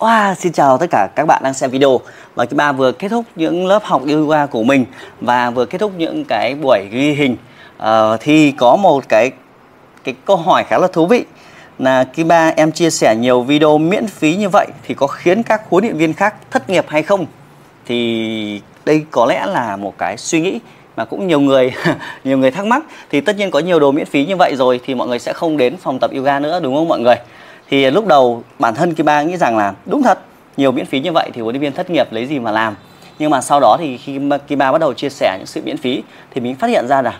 Wow, xin chào tất cả các bạn đang xem video. Và chúng ta vừa kết thúc những lớp học yoga của mình và vừa kết thúc những cái buổi ghi hình. Uh, thì có một cái cái câu hỏi khá là thú vị là khi ba em chia sẻ nhiều video miễn phí như vậy thì có khiến các huấn luyện viên khác thất nghiệp hay không? Thì đây có lẽ là một cái suy nghĩ mà cũng nhiều người nhiều người thắc mắc. Thì tất nhiên có nhiều đồ miễn phí như vậy rồi thì mọi người sẽ không đến phòng tập yoga nữa đúng không mọi người? Thì lúc đầu bản thân Kiba nghĩ rằng là đúng thật nhiều miễn phí như vậy thì huấn luyện viên thất nghiệp lấy gì mà làm. Nhưng mà sau đó thì khi Kiba bắt đầu chia sẻ những sự miễn phí thì mình phát hiện ra là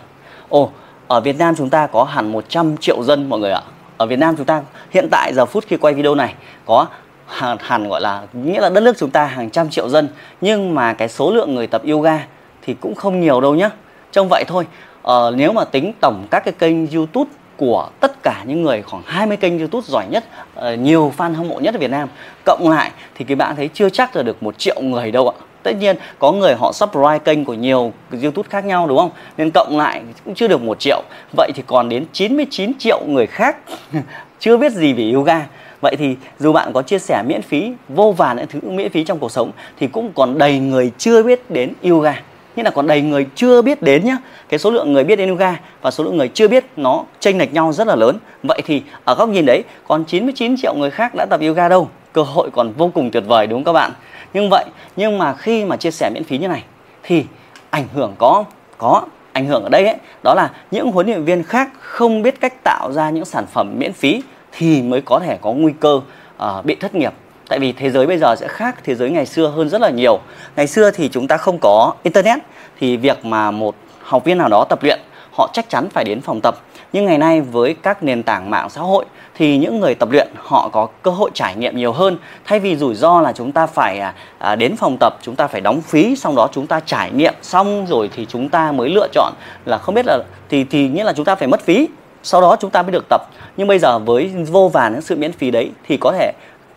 ồ ở Việt Nam chúng ta có hẳn 100 triệu dân mọi người ạ. Ở Việt Nam chúng ta hiện tại giờ phút khi quay video này có hẳn, hẳn gọi là nghĩa là đất nước chúng ta hàng trăm triệu dân nhưng mà cái số lượng người tập yoga thì cũng không nhiều đâu nhá. Trông vậy thôi. Ờ, nếu mà tính tổng các cái kênh YouTube của tất cả những người khoảng 20 kênh YouTube giỏi nhất, ờ, nhiều fan hâm mộ nhất ở Việt Nam cộng lại thì các bạn thấy chưa chắc là được một triệu người đâu ạ. Tất nhiên có người họ subscribe kênh của nhiều YouTube khác nhau đúng không? Nên cộng lại cũng chưa được một triệu. Vậy thì còn đến 99 triệu người khác chưa biết gì về yoga. Vậy thì dù bạn có chia sẻ miễn phí vô vàn những thứ miễn phí trong cuộc sống thì cũng còn đầy người chưa biết đến yoga nhưng là còn đầy người chưa biết đến nhá cái số lượng người biết đến yoga và số lượng người chưa biết nó chênh lệch nhau rất là lớn. Vậy thì ở góc nhìn đấy còn 99 triệu người khác đã tập yoga đâu? Cơ hội còn vô cùng tuyệt vời đúng không các bạn? Nhưng vậy nhưng mà khi mà chia sẻ miễn phí như này thì ảnh hưởng có có ảnh hưởng ở đây ấy đó là những huấn luyện viên khác không biết cách tạo ra những sản phẩm miễn phí thì mới có thể có nguy cơ uh, bị thất nghiệp tại vì thế giới bây giờ sẽ khác thế giới ngày xưa hơn rất là nhiều. Ngày xưa thì chúng ta không có internet thì việc mà một học viên nào đó tập luyện họ chắc chắn phải đến phòng tập. Nhưng ngày nay với các nền tảng mạng xã hội thì những người tập luyện họ có cơ hội trải nghiệm nhiều hơn. Thay vì rủi ro là chúng ta phải à, à đến phòng tập chúng ta phải đóng phí xong đó chúng ta trải nghiệm xong rồi thì chúng ta mới lựa chọn là không biết là thì thì nghĩa là chúng ta phải mất phí. Sau đó chúng ta mới được tập. Nhưng bây giờ với vô vàn những sự miễn phí đấy thì có thể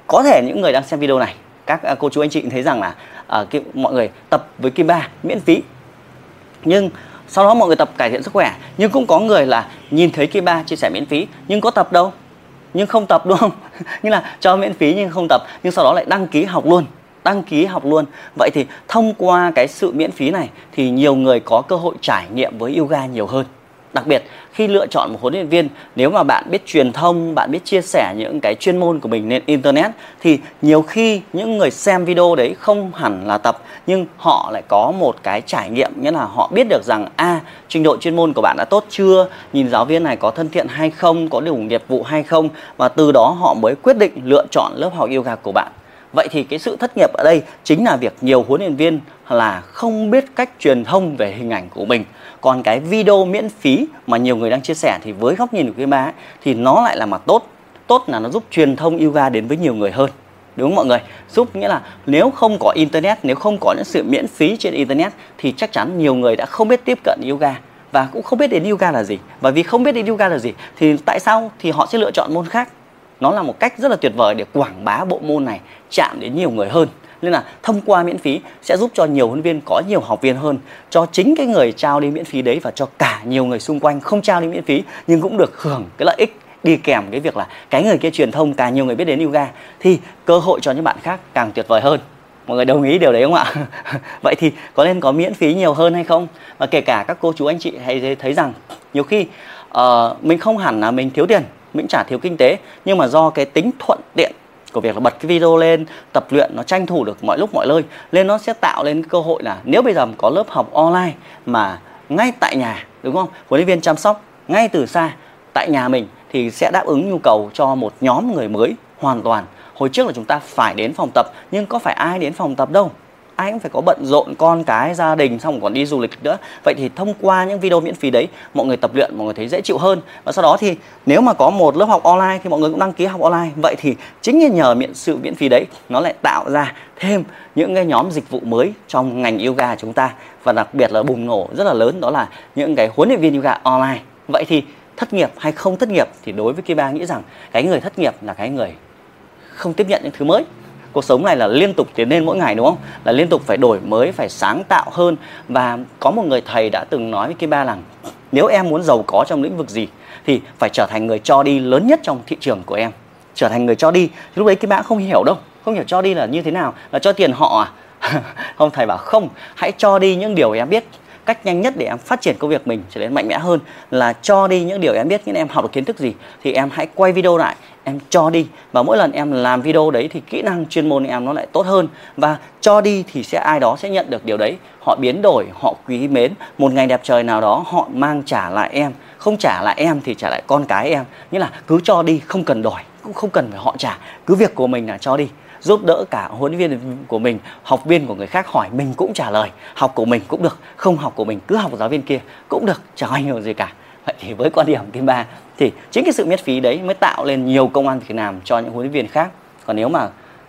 có thể những người đang xem video này các à, cô chú anh chị thấy rằng là uh, cái, mọi người tập với kim ba miễn phí. Nhưng sau đó mọi người tập cải thiện sức khỏe nhưng cũng có người là nhìn thấy kim ba chia sẻ miễn phí nhưng có tập đâu. Nhưng không tập đúng không? Như là cho miễn phí nhưng không tập nhưng sau đó lại đăng ký học luôn đăng ký học luôn. Vậy thì thông qua cái sự miễn phí này thì nhiều người có cơ hội trải nghiệm với yoga nhiều hơn đặc biệt khi lựa chọn một huấn luyện viên nếu mà bạn biết truyền thông bạn biết chia sẻ những cái chuyên môn của mình lên internet thì nhiều khi những người xem video đấy không hẳn là tập nhưng họ lại có một cái trải nghiệm nghĩa là họ biết được rằng a à, trình độ chuyên môn của bạn đã tốt chưa nhìn giáo viên này có thân thiện hay không có đủ nghiệp vụ hay không và từ đó họ mới quyết định lựa chọn lớp học yoga của bạn. Vậy thì cái sự thất nghiệp ở đây chính là việc nhiều huấn luyện viên là không biết cách truyền thông về hình ảnh của mình. Còn cái video miễn phí mà nhiều người đang chia sẻ thì với góc nhìn của cái má thì nó lại là mặt tốt. Tốt là nó giúp truyền thông yoga đến với nhiều người hơn. Đúng không mọi người? Giúp nghĩa là nếu không có internet, nếu không có những sự miễn phí trên internet thì chắc chắn nhiều người đã không biết tiếp cận yoga và cũng không biết đến yoga là gì. Và vì không biết đến yoga là gì thì tại sao thì họ sẽ lựa chọn môn khác nó là một cách rất là tuyệt vời để quảng bá bộ môn này chạm đến nhiều người hơn. Nên là thông qua miễn phí sẽ giúp cho nhiều huấn viên có nhiều học viên hơn cho chính cái người trao đi miễn phí đấy và cho cả nhiều người xung quanh không trao đi miễn phí nhưng cũng được hưởng cái lợi ích đi kèm cái việc là cái người kia truyền thông càng nhiều người biết đến yoga thì cơ hội cho những bạn khác càng tuyệt vời hơn. Mọi người đồng ý điều đấy không ạ? Vậy thì có nên có miễn phí nhiều hơn hay không? Và kể cả các cô chú anh chị hãy thấy rằng nhiều khi uh, mình không hẳn là mình thiếu tiền mình chả thiếu kinh tế, nhưng mà do cái tính thuận tiện của việc là bật cái video lên, tập luyện, nó tranh thủ được mọi lúc mọi nơi, nên nó sẽ tạo lên cơ hội là nếu bây giờ có lớp học online mà ngay tại nhà, đúng không? Huấn luyện viên chăm sóc ngay từ xa, tại nhà mình thì sẽ đáp ứng nhu cầu cho một nhóm người mới hoàn toàn. Hồi trước là chúng ta phải đến phòng tập, nhưng có phải ai đến phòng tập đâu? Ai cũng phải có bận rộn con cái, gia đình, xong còn đi du lịch nữa. Vậy thì thông qua những video miễn phí đấy, mọi người tập luyện, mọi người thấy dễ chịu hơn. Và sau đó thì nếu mà có một lớp học online thì mọi người cũng đăng ký học online. Vậy thì chính nhờ miễn, sự miễn phí đấy, nó lại tạo ra thêm những cái nhóm dịch vụ mới trong ngành yoga chúng ta. Và đặc biệt là bùng nổ rất là lớn, đó là những cái huấn luyện viên yoga online. Vậy thì thất nghiệp hay không thất nghiệp thì đối với Kiba nghĩ rằng cái người thất nghiệp là cái người không tiếp nhận những thứ mới cuộc sống này là liên tục tiến lên mỗi ngày, đúng không? Là liên tục phải đổi mới, phải sáng tạo hơn. Và có một người thầy đã từng nói với Kiba ba rằng, nếu em muốn giàu có trong lĩnh vực gì, thì phải trở thành người cho đi lớn nhất trong thị trường của em. Trở thành người cho đi lúc đấy cái bạn không hiểu đâu, không hiểu cho đi là như thế nào, là cho tiền họ à? Không, thầy bảo không, hãy cho đi những điều em biết cách nhanh nhất để em phát triển công việc mình trở nên mạnh mẽ hơn là cho đi những điều em biết những em học được kiến thức gì. Thì em hãy quay video lại, em cho đi. Và mỗi lần em làm video đấy thì kỹ năng chuyên môn em nó lại tốt hơn. Và cho đi thì sẽ ai đó sẽ nhận được điều đấy. Họ biến đổi, họ quý mến. Một ngày đẹp trời nào đó, họ mang trả lại em. Không trả lại em thì trả lại con cái em. Nghĩa là cứ cho đi, không cần đòi cũng không cần phải họ trả. Cứ việc của mình là cho đi giúp đỡ cả huấn luyện viên của mình, học viên của người khác hỏi mình cũng trả lời. Học của mình cũng được, không học của mình cứ học của giáo viên kia cũng được, chẳng ảnh hưởng gì cả. Vậy thì với quan điểm thứ ba thì chính cái sự miễn phí đấy mới tạo lên nhiều công an việc làm cho những huấn luyện viên khác. Còn nếu mà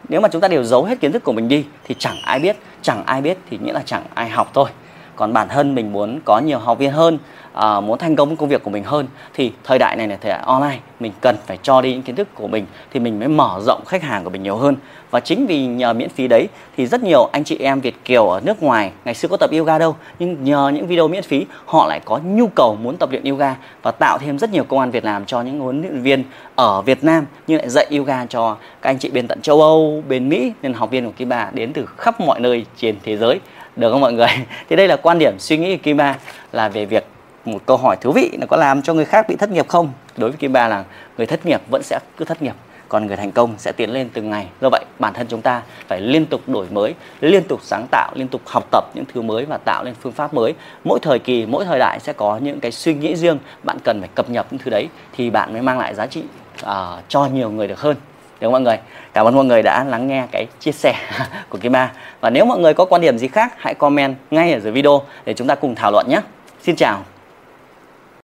nếu mà chúng ta đều giấu hết kiến thức của mình đi thì chẳng ai biết, chẳng ai biết thì nghĩa là chẳng ai học thôi còn bản thân mình muốn có nhiều học viên hơn à, muốn thành công công việc của mình hơn thì thời đại này là thời đại online. Mình cần phải cho đi những kiến thức của mình thì mình mới mở rộng khách hàng của mình nhiều hơn. Và chính vì nhờ miễn phí đấy thì rất nhiều anh chị em Việt kiều ở nước ngoài ngày xưa có tập yoga đâu nhưng nhờ những video miễn phí họ lại có nhu cầu muốn tập luyện yoga và tạo thêm rất nhiều công an việc làm cho những huấn luyện viên ở Việt Nam nhưng lại dạy yoga cho các anh chị bên tận châu Âu bên Mỹ nên học viên của Kim bà đến từ khắp mọi nơi trên thế giới được không mọi người? Thì đây là quan điểm suy nghĩ của Kim Ba là về việc một câu hỏi thú vị là có làm cho người khác bị thất nghiệp không? Đối với Kim Ba là người thất nghiệp vẫn sẽ cứ thất nghiệp còn người thành công sẽ tiến lên từng ngày. Do vậy bản thân chúng ta phải liên tục đổi mới liên tục sáng tạo liên tục học tập những thứ mới và tạo lên phương pháp mới. Mỗi thời kỳ mỗi thời đại sẽ có những cái suy nghĩ riêng bạn cần phải cập nhật những thứ đấy thì bạn mới mang lại giá trị uh, cho nhiều người được hơn được không mọi người. Cảm ơn mọi người đã lắng nghe cái chia sẻ của Kim Ba và nếu mọi người có quan điểm gì khác, hãy comment ngay ở dưới video để chúng ta cùng thảo luận nhé. Xin chào.